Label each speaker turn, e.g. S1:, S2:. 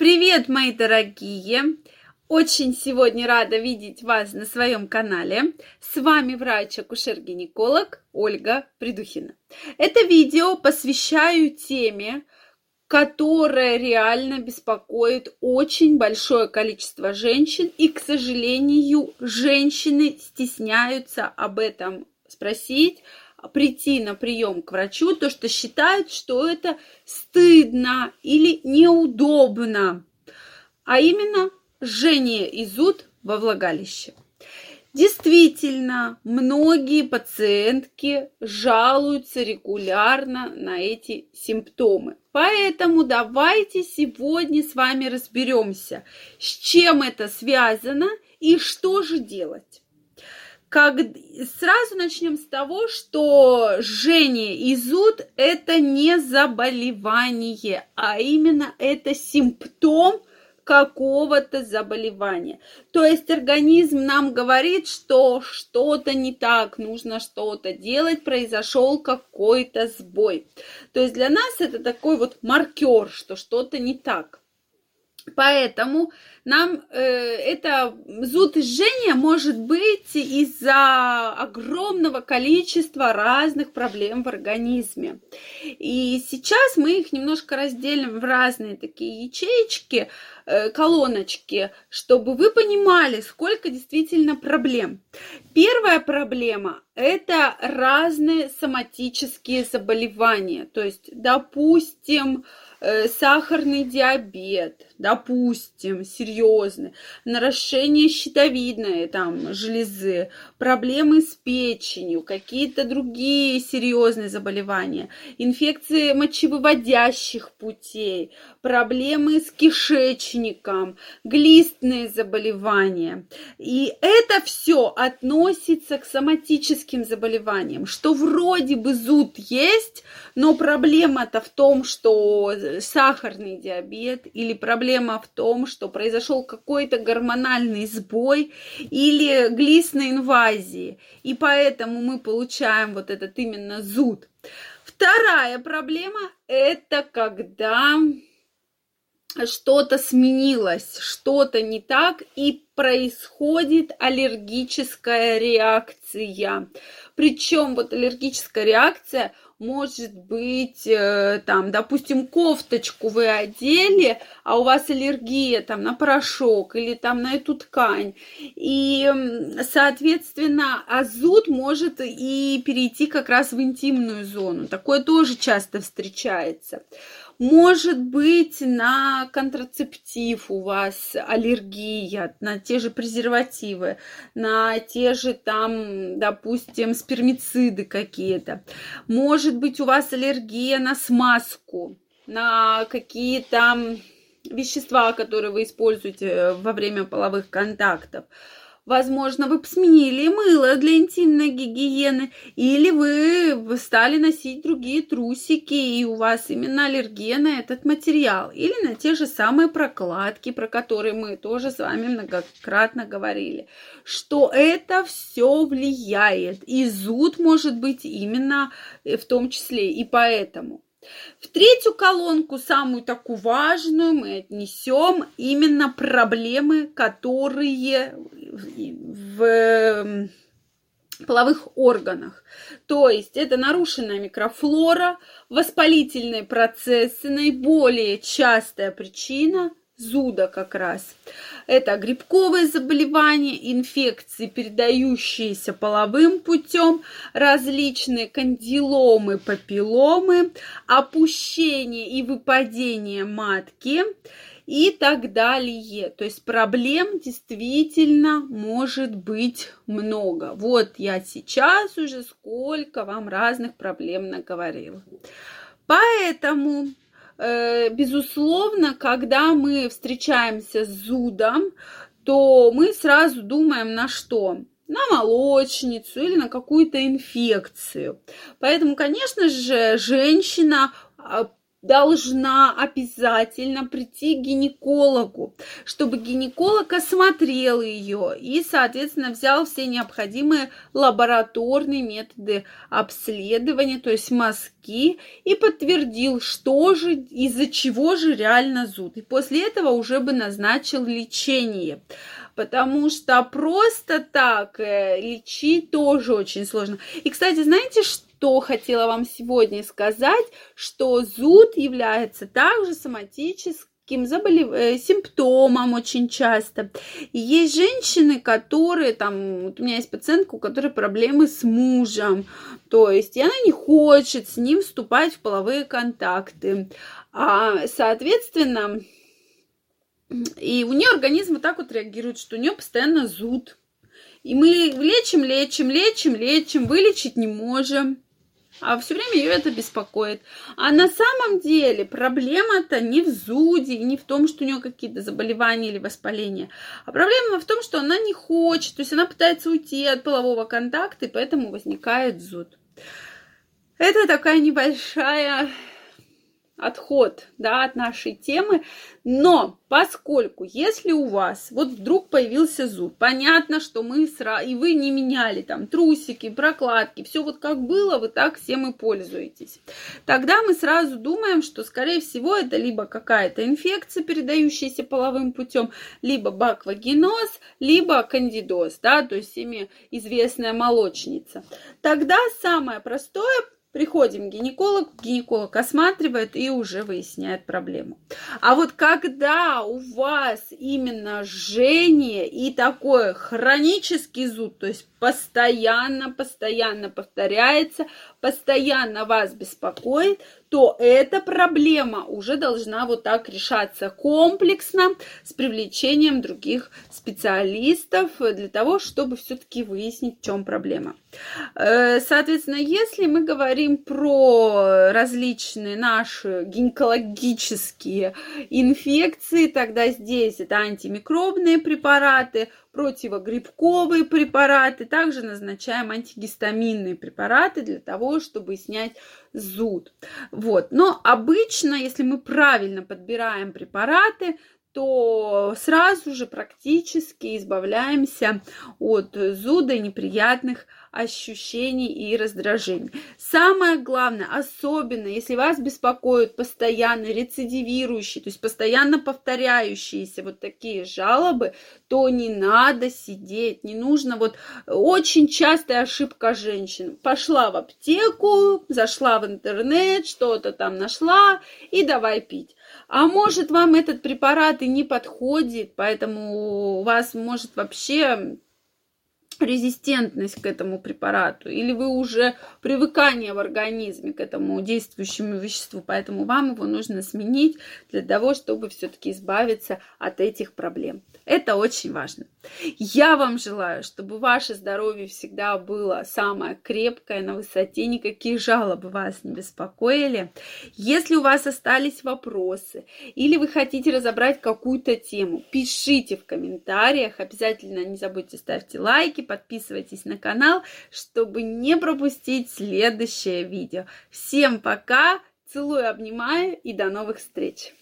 S1: Привет, мои дорогие! Очень сегодня рада видеть вас на своем канале. С вами врач-акушер-гинеколог Ольга Придухина. Это видео посвящаю теме, которая реально беспокоит очень большое количество женщин. И, к сожалению, женщины стесняются об этом спросить, прийти на прием к врачу, то что считают, что это стыдно или неудобно, а именно жжение и зуд во влагалище. Действительно, многие пациентки жалуются регулярно на эти симптомы. Поэтому давайте сегодня с вами разберемся, с чем это связано и что же делать как сразу начнем с того, что жжение и зуд – это не заболевание, а именно это симптом какого-то заболевания. То есть организм нам говорит, что что-то не так, нужно что-то делать, произошел какой-то сбой. То есть для нас это такой вот маркер, что что-то не так. Поэтому нам э, это зуд и жжение может быть из-за огромного количества разных проблем в организме. И сейчас мы их немножко разделим в разные такие ячеечки, э, колоночки, чтобы вы понимали, сколько действительно проблем. Первая проблема – это разные соматические заболевания. То есть, допустим, Э, сахарный диабет, допустим, серьезный, нарушение щитовидной там, железы, проблемы с печенью, какие-то другие серьезные заболевания, инфекции мочевыводящих путей, проблемы с кишечником, глистные заболевания. И это все относится к соматическим заболеваниям, что вроде бы зуд есть, но проблема-то в том, что сахарный диабет или проблема в том, что произошел какой-то гормональный сбой или глистной инвазии, и поэтому мы получаем вот этот именно зуд. Вторая проблема – это когда что-то сменилось, что-то не так, и происходит аллергическая реакция. Причем вот аллергическая реакция – может быть, э, там, допустим, кофточку вы одели, а у вас аллергия там на порошок или там на эту ткань. И, соответственно, азут может и перейти как раз в интимную зону. Такое тоже часто встречается. Может быть, на контрацептив у вас аллергия, на те же презервативы, на те же там, допустим, спермициды какие-то. Может быть, у вас аллергия на смазку, на какие-то вещества, которые вы используете во время половых контактов. Возможно, вы сменили мыло для интимной гигиены, или вы стали носить другие трусики, и у вас именно аллергия на этот материал, или на те же самые прокладки, про которые мы тоже с вами многократно говорили, что это все влияет, и зуд может быть именно в том числе, и поэтому. В третью колонку, самую такую важную, мы отнесем именно проблемы, которые в эм, половых органах. То есть это нарушенная микрофлора, воспалительные процессы, наиболее частая причина зуда как раз. Это грибковые заболевания, инфекции, передающиеся половым путем, различные кандиломы, папилломы, опущение и выпадение матки и так далее. То есть проблем действительно может быть много. Вот я сейчас уже сколько вам разных проблем наговорила. Поэтому безусловно, когда мы встречаемся с зудом, то мы сразу думаем на что? На молочницу или на какую-то инфекцию. Поэтому, конечно же, женщина а, должна обязательно прийти к гинекологу, чтобы гинеколог осмотрел ее и, соответственно, взял все необходимые лабораторные методы обследования, то есть мазки, и подтвердил, что же, из-за чего же реально зуд. И после этого уже бы назначил лечение потому что просто так э, лечить тоже очень сложно. И, кстати, знаете, что? Что хотела вам сегодня сказать, что зуд является также соматическим заболев... Э, симптомом очень часто. И есть женщины, которые там, вот у меня есть пациентка, у которой проблемы с мужем, то есть и она не хочет с ним вступать в половые контакты. А, соответственно, и у нее организм вот так вот реагирует, что у нее постоянно зуд. И мы лечим, лечим, лечим, лечим, вылечить не можем а все время ее это беспокоит. А на самом деле проблема-то не в зуде, не в том, что у нее какие-то заболевания или воспаления, а проблема в том, что она не хочет, то есть она пытается уйти от полового контакта, и поэтому возникает зуд. Это такая небольшая отход да, от нашей темы. Но поскольку, если у вас вот вдруг появился зуб, понятно, что мы сразу, и вы не меняли там трусики, прокладки, все вот как было, вы так всем и пользуетесь. Тогда мы сразу думаем, что, скорее всего, это либо какая-то инфекция, передающаяся половым путем, либо баквагеноз, либо кандидоз, да, то есть всеми известная молочница. Тогда самое простое Приходим к гинекологу, гинеколог осматривает и уже выясняет проблему. А вот когда у вас именно жжение и такой хронический зуд, то есть постоянно, постоянно повторяется, постоянно вас беспокоит, то эта проблема уже должна вот так решаться комплексно с привлечением других специалистов для того, чтобы все-таки выяснить, в чем проблема. Э, соответственно, если мы говорим про различные наши гинекологические инфекции, тогда здесь это антимикробные препараты, противогрибковые препараты, также назначаем антигистаминные препараты для того, чтобы снять зуд. Вот. Но обычно, если мы правильно подбираем препараты, то сразу же практически избавляемся от зуда и неприятных ощущений и раздражений. Самое главное, особенно если вас беспокоят постоянно рецидивирующие, то есть постоянно повторяющиеся вот такие жалобы, то не надо сидеть, не нужно. Вот очень частая ошибка женщин. Пошла в аптеку, зашла в интернет, что-то там нашла и давай пить. А может, вам этот препарат и не подходит, поэтому у вас может вообще резистентность к этому препарату, или вы уже привыкание в организме к этому действующему веществу, поэтому вам его нужно сменить для того, чтобы все-таки избавиться от этих проблем. Это очень важно. Я вам желаю, чтобы ваше здоровье всегда было самое крепкое, на высоте, никакие жалобы вас не беспокоили. Если у вас остались вопросы или вы хотите разобрать какую-то тему, пишите в комментариях. Обязательно не забудьте ставьте лайки, подписывайтесь на канал, чтобы не пропустить следующее видео. Всем пока, целую, обнимаю и до новых встреч!